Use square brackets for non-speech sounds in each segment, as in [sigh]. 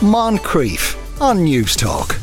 Moncrieff on Newstalk.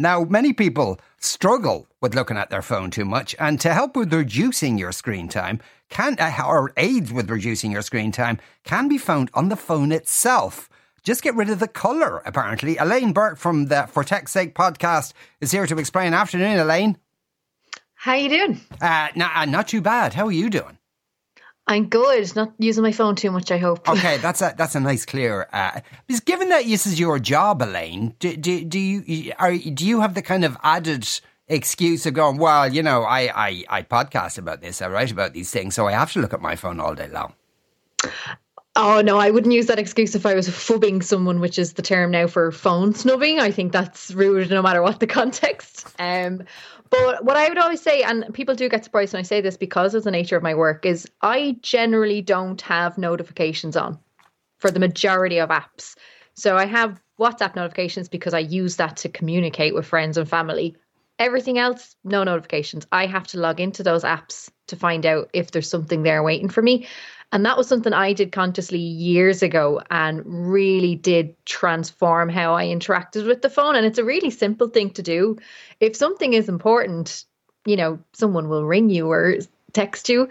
Now, many people struggle with looking at their phone too much, and to help with reducing your screen time, can uh, or aids with reducing your screen time, can be found on the phone itself. Just get rid of the colour, apparently. Elaine Burke from the For Tech's Sake podcast is here to explain. Afternoon, Elaine. How you doing? Uh, not, uh, not too bad. How are you doing? I'm good. Not using my phone too much. I hope. [laughs] Okay, that's a that's a nice clear. Uh, because given that this is your job, Elaine, do, do, do you are do you have the kind of added excuse of going, well, you know, I, I I podcast about this, I write about these things, so I have to look at my phone all day long. Oh no, I wouldn't use that excuse if I was phubbing someone, which is the term now for phone snubbing. I think that's rude no matter what the [laughs] context. Um, but what I would always say, and people do get surprised when I say this because of the nature of my work, is I generally don't have notifications on for the majority of apps. So I have WhatsApp notifications because I use that to communicate with friends and family. Everything else, no notifications. I have to log into those apps to find out if there's something there waiting for me. And that was something I did consciously years ago and really did transform how I interacted with the phone. And it's a really simple thing to do. If something is important, you know, someone will ring you or text you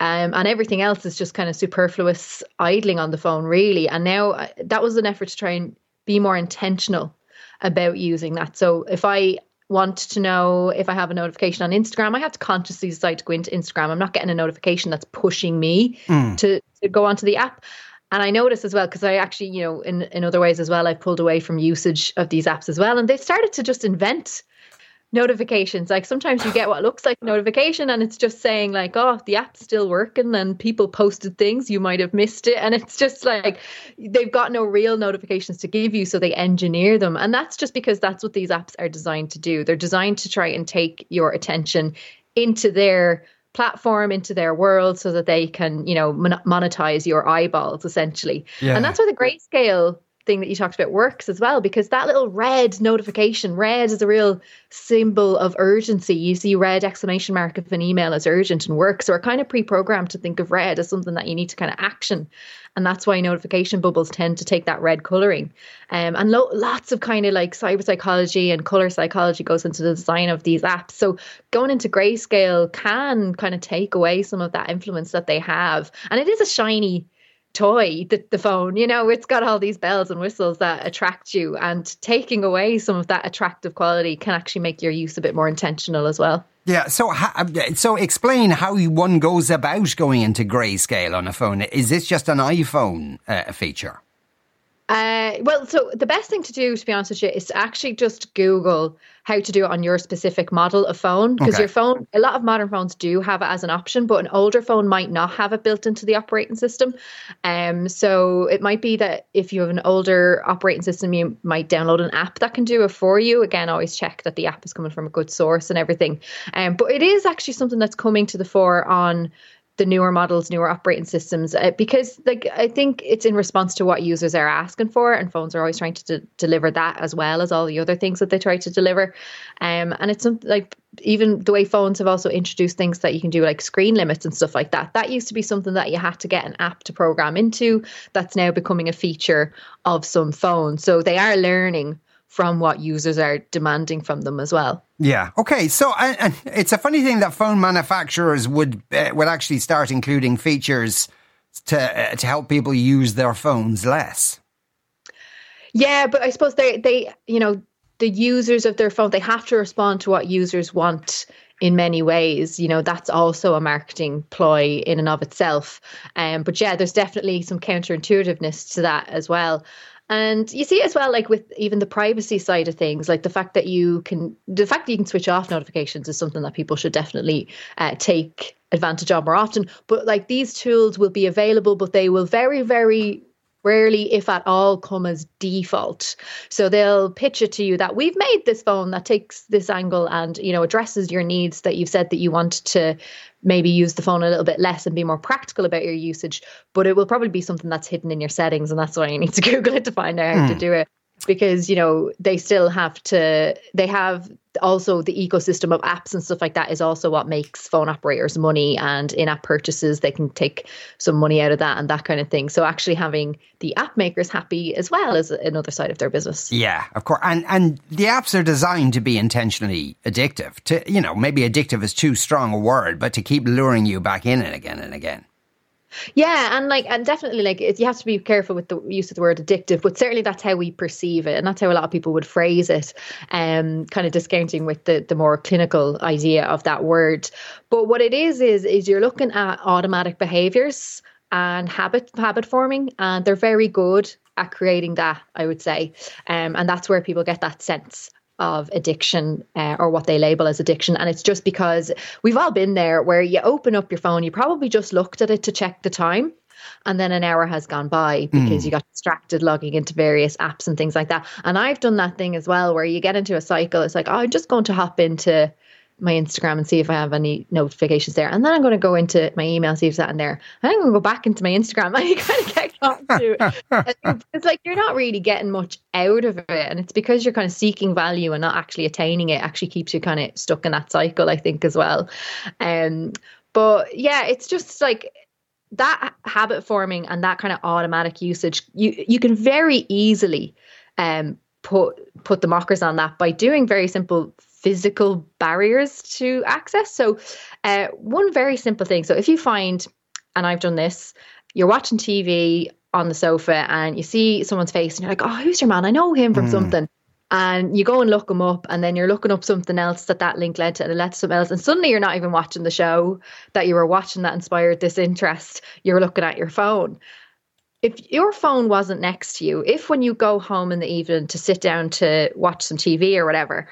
um, and everything else is just kind of superfluous idling on the phone really and now uh, that was an effort to try and be more intentional about using that so if i want to know if I have a notification on Instagram, I have to consciously decide to go into Instagram. I'm not getting a notification that's pushing me mm. to, to go onto the app. And I notice as well, because I actually, you know, in, in other ways as well, I've pulled away from usage of these apps as well. And they've started to just invent notifications. Like sometimes you get what looks like a notification and it's just saying like, oh, the app's still working and people posted things, you might have missed it. And it's just like they've got no real notifications to give you, so they engineer them. And that's just because that's what these apps are designed to do. They're designed to try and take your attention into their platform into their world so that they can you know monetize your eyeballs essentially yeah. and that's where the grayscale thing that you talked about works as well because that little red notification red is a real symbol of urgency. You see red exclamation mark if an email is urgent and works so we're kind of pre-programmed to think of red as something that you need to kind of action. And that's why notification bubbles tend to take that red coloring. Um, and lo- lots of kind of like cyber psychology and color psychology goes into the design of these apps. So going into grayscale can kind of take away some of that influence that they have. And it is a shiny toy, the, the phone. You know, it's got all these bells and whistles that attract you, and taking away some of that attractive quality can actually make your use a bit more intentional as well. Yeah, so so explain how one goes about going into grayscale on a phone. Is this just an iPhone uh, feature? Uh, well, so the best thing to do, to be honest with you, is to actually just Google how to do it on your specific model of phone. Because okay. your phone, a lot of modern phones do have it as an option, but an older phone might not have it built into the operating system. Um, so it might be that if you have an older operating system, you might download an app that can do it for you. Again, always check that the app is coming from a good source and everything. Um, but it is actually something that's coming to the fore on the newer models, newer operating systems, uh, because like I think it's in response to what users are asking for, and phones are always trying to de- deliver that as well as all the other things that they try to deliver. Um, and it's something like even the way phones have also introduced things that you can do like screen limits and stuff like that. That used to be something that you had to get an app to program into. That's now becoming a feature of some phones. So they are learning from what users are demanding from them as well. Yeah. Okay. So, and, it's a funny thing that phone manufacturers would uh, would actually start including features to uh, to help people use their phones less. Yeah, but I suppose they they you know the users of their phone they have to respond to what users want in many ways. You know, that's also a marketing ploy in and of itself. Um, but yeah, there's definitely some counterintuitiveness to that as well. And you see as well, like with even the privacy side of things, like the fact that you can, the fact that you can switch off notifications is something that people should definitely uh, take advantage of more often. But like these tools will be available, but they will very, very rarely, if at all, come as default. So they'll pitch it to you that we've made this phone that takes this angle and you know addresses your needs that you've said that you want to maybe use the phone a little bit less and be more practical about your usage. But it will probably be something that's hidden in your settings, and that's why you need to [laughs] Google it to find out how to hmm. do it. Because you know they still have to they have also the ecosystem of apps and stuff like that is also what makes phone operators money and in-app purchases they can take some money out of that and that kind of thing. So actually having the app makers happy as well is another side of their business. Yeah of course and and the apps are designed to be intentionally addictive. To you know maybe addictive is too strong a word but to keep luring you back in and again and again yeah, and like, and definitely, like, you have to be careful with the use of the word addictive, but certainly that's how we perceive it, and that's how a lot of people would phrase it, um, kind of discounting with the the more clinical idea of that word. But what it is is is you're looking at automatic behaviors and habit habit forming, and they're very good at creating that. I would say, um, and that's where people get that sense of addiction uh, or what they label as addiction. And it's just because we've all been there where you open up your phone, you probably just looked at it to check the time. And then an hour has gone by because mm. you got distracted logging into various apps and things like that. And I've done that thing as well where you get into a cycle. It's like, oh, I'm just going to hop into my Instagram and see if I have any notifications there. And then I'm going to go into my email, see if that in there. And I'm going to go back into my Instagram [laughs] and you kind of get caught to It's like you're not really getting much out of it. And it's because you're kind of seeking value and not actually attaining it actually keeps you kind of stuck in that cycle, I think, as well. Um, but yeah, it's just like that habit forming and that kind of automatic usage, you you can very easily um put put the mockers on that by doing very simple physical barriers to access. So, uh, one very simple thing. So, if you find, and I've done this, you're watching TV on the sofa and you see someone's face and you're like, oh, who's your man? I know him from mm. something. And you go and look him up, and then you're looking up something else that that link led to, and it led to something else. And suddenly you're not even watching the show that you were watching that inspired this interest. You're looking at your phone if your phone wasn't next to you, if when you go home in the evening to sit down to watch some TV or whatever,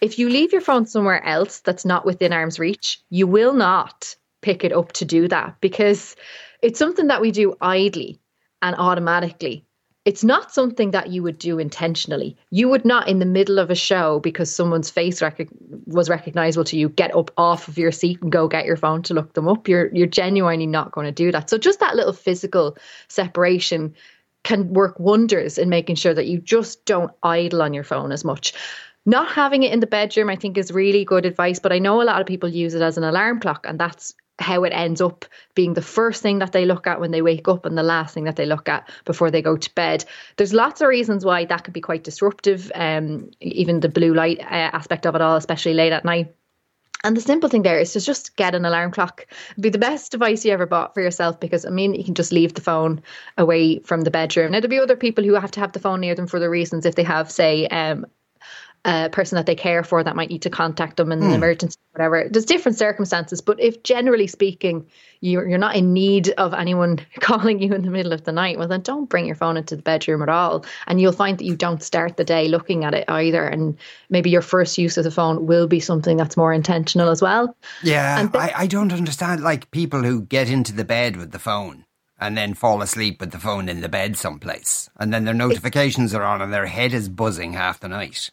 if you leave your phone somewhere else that's not within arm's reach, you will not pick it up to do that because it's something that we do idly and automatically. It's not something that you would do intentionally. You would not, in the middle of a show, because someone's face rec- was recognizable to you, get up off of your seat and go get your phone to look them up. You're you're genuinely not going to do that. So just that little physical separation can work wonders in making sure that you just don't idle on your phone as much. Not having it in the bedroom, I think, is really good advice. But I know a lot of people use it as an alarm clock, and that's how it ends up being the first thing that they look at when they wake up and the last thing that they look at before they go to bed. There's lots of reasons why that could be quite disruptive, um, even the blue light uh, aspect of it all, especially late at night. And the simple thing there is to just get an alarm clock. It'd be the best device you ever bought for yourself because I mean you can just leave the phone away from the bedroom. Now there'll be other people who have to have the phone near them for the reasons if they have, say, um, a person that they care for that might need to contact them in mm. an hmm. emergency, whatever. There's different circumstances, but if generally speaking, you're you're not in need of anyone [laughs] calling you in the middle of the night, well then don't bring your phone into the bedroom at all, and you'll find that you don't start the day looking at it either, and maybe your first use of the phone will be something that's more intentional as well. Yeah, I I don't understand like people who get into the bed with the phone and then fall asleep with the phone in the bed someplace. And then their notifications are on and their head is buzzing half the night.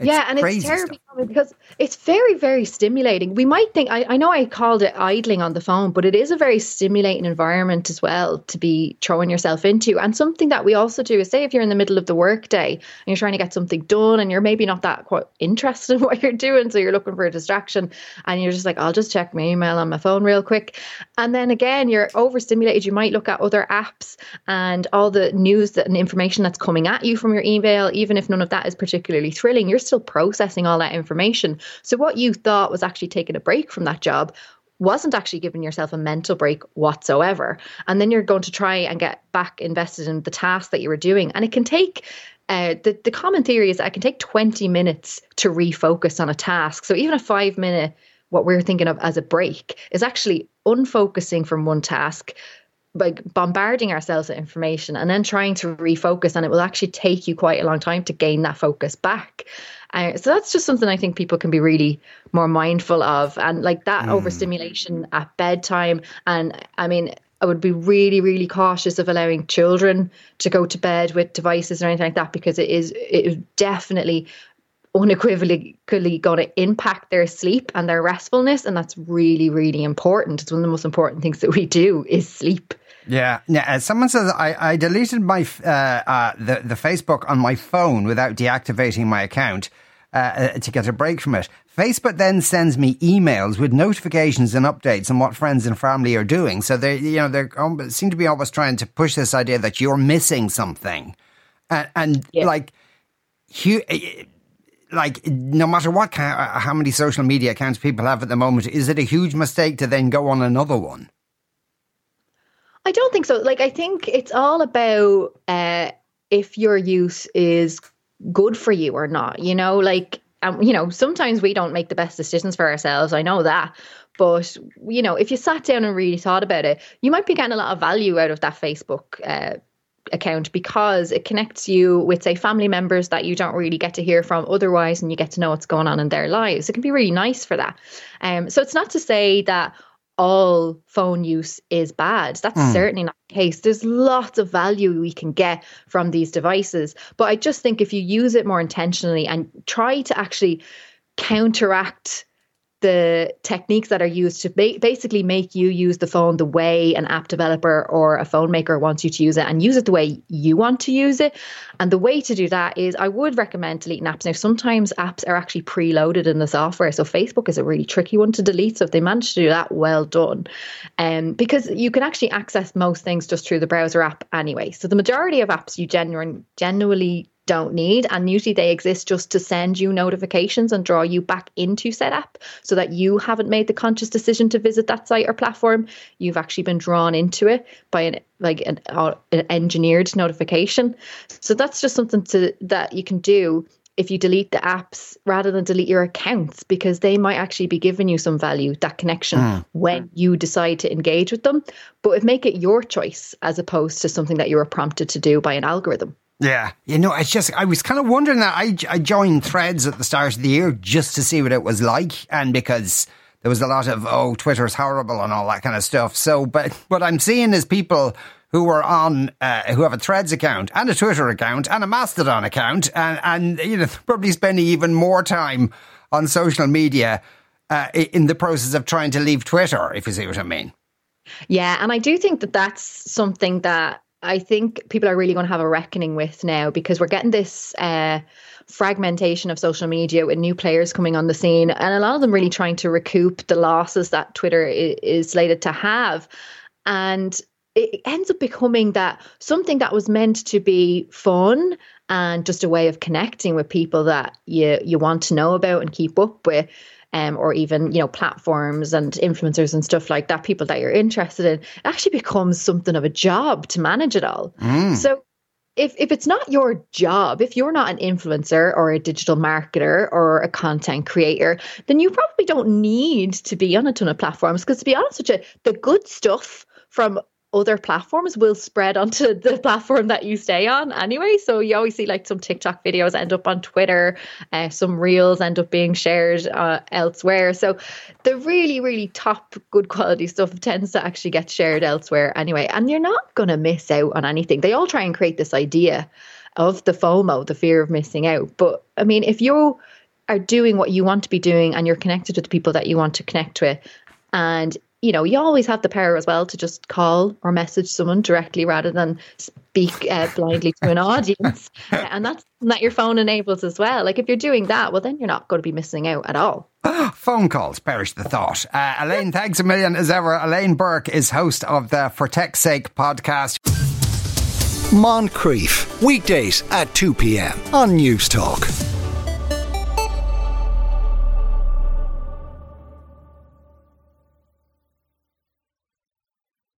It's yeah, and it's terrible because it's very, very stimulating. We might think, I, I know I called it idling on the phone, but it is a very stimulating environment as well to be throwing yourself into. And something that we also do is say if you're in the middle of the workday and you're trying to get something done and you're maybe not that quite interested [laughs] in what you're doing, so you're looking for a distraction and you're just like, I'll just check my email on my phone real quick. And then again, you're overstimulated. You might look at other apps and all the news and information that's coming at you from your email, even if none of that is particularly thrilling, you're still processing all that information. So, what you thought was actually taking a break from that job wasn't actually giving yourself a mental break whatsoever. And then you're going to try and get back invested in the task that you were doing. And it can take uh, the, the common theory is it can take 20 minutes to refocus on a task. So even a five minute, what we're thinking of as a break, is actually unfocusing from one task, like bombarding ourselves with information and then trying to refocus. And it will actually take you quite a long time to gain that focus back. Uh, so that's just something I think people can be really more mindful of. And like that mm. overstimulation at bedtime. And I mean, I would be really, really cautious of allowing children to go to bed with devices or anything like that because it is it is definitely unequivocally going to impact their sleep and their restfulness and that's really really important it's one of the most important things that we do is sleep Yeah. yeah. Uh, someone says I, I deleted my uh, uh, the the Facebook on my phone without deactivating my account uh, uh, to get a break from it. Facebook then sends me emails with notifications and updates on what friends and family are doing. So they, you know, they seem to be always trying to push this idea that you're missing something, and, and yeah. like, like no matter what, how many social media accounts people have at the moment, is it a huge mistake to then go on another one? I don't think so. Like, I think it's all about uh, if your use is good for you or not. You know, like, um, you know, sometimes we don't make the best decisions for ourselves. I know that. But, you know, if you sat down and really thought about it, you might be getting a lot of value out of that Facebook uh, account because it connects you with say family members that you don't really get to hear from otherwise and you get to know what's going on in their lives it can be really nice for that um so it's not to say that all phone use is bad. That's mm. certainly not the case. There's lots of value we can get from these devices. But I just think if you use it more intentionally and try to actually counteract the techniques that are used to ba- basically make you use the phone the way an app developer or a phone maker wants you to use it and use it the way you want to use it. And the way to do that is I would recommend deleting apps. Now, sometimes apps are actually preloaded in the software. So Facebook is a really tricky one to delete. So if they manage to do that, well done. Um, because you can actually access most things just through the browser app anyway. So the majority of apps you genuine, genuinely don't need. And usually they exist just to send you notifications and draw you back into said app so that you haven't made the conscious decision to visit that site or platform. You've actually been drawn into it by an like an, uh, an engineered notification. So that's just something to that you can do if you delete the apps rather than delete your accounts because they might actually be giving you some value that connection mm. when you decide to engage with them but it make it your choice as opposed to something that you were prompted to do by an algorithm yeah, you know, it's just I was kind of wondering that I I joined Threads at the start of the year just to see what it was like, and because there was a lot of oh Twitter's horrible and all that kind of stuff. So, but what I'm seeing is people who are on uh, who have a Threads account and a Twitter account and a Mastodon account, and and you know [laughs] probably spending even more time on social media uh, in the process of trying to leave Twitter, if you see what I mean. Yeah, and I do think that that's something that I think people are really going to have a reckoning with now because we're getting this uh, fragmentation of social media with new players coming on the scene, and a lot of them really trying to recoup the losses that Twitter is, slated to have. And it ends up becoming that something that was meant to be fun and just a way of connecting with people that you you want to know about and keep up with um, or even you know platforms and influencers and stuff like that, people that you're interested in, it actually becomes something of a job to manage it all. Mm. So if if it's not your job, if you're not an influencer or a digital marketer or a content creator, then you probably don't need to be on a ton of platforms. Because to be honest with you, the good stuff from other platforms will spread onto [laughs] the platform that you stay on anyway. So you always see like some TikTok videos end up on Twitter, uh, some reels end up being shared uh, elsewhere. So the really, really top good quality stuff tends to actually get shared elsewhere anyway. And you're not going to miss out on anything. They all try and create this idea of the FOMO, the fear of missing out. But I mean, if you are doing what you want to be doing and you're connected with the people that you want to connect with, and you know, you always have the power as well to just call or message someone directly rather than speak uh, blindly to an [laughs] audience. and that's that your phone enables as well. Like if you're doing that, well, then you're not going to be missing out at all. [gasps] Phone calls, perish the thought. Uh, Elaine, thanks a million as ever. Elaine Burke is host of the For Tech's Sake podcast. Moncrieff, weekdays at 2 p.m. on Newstalk.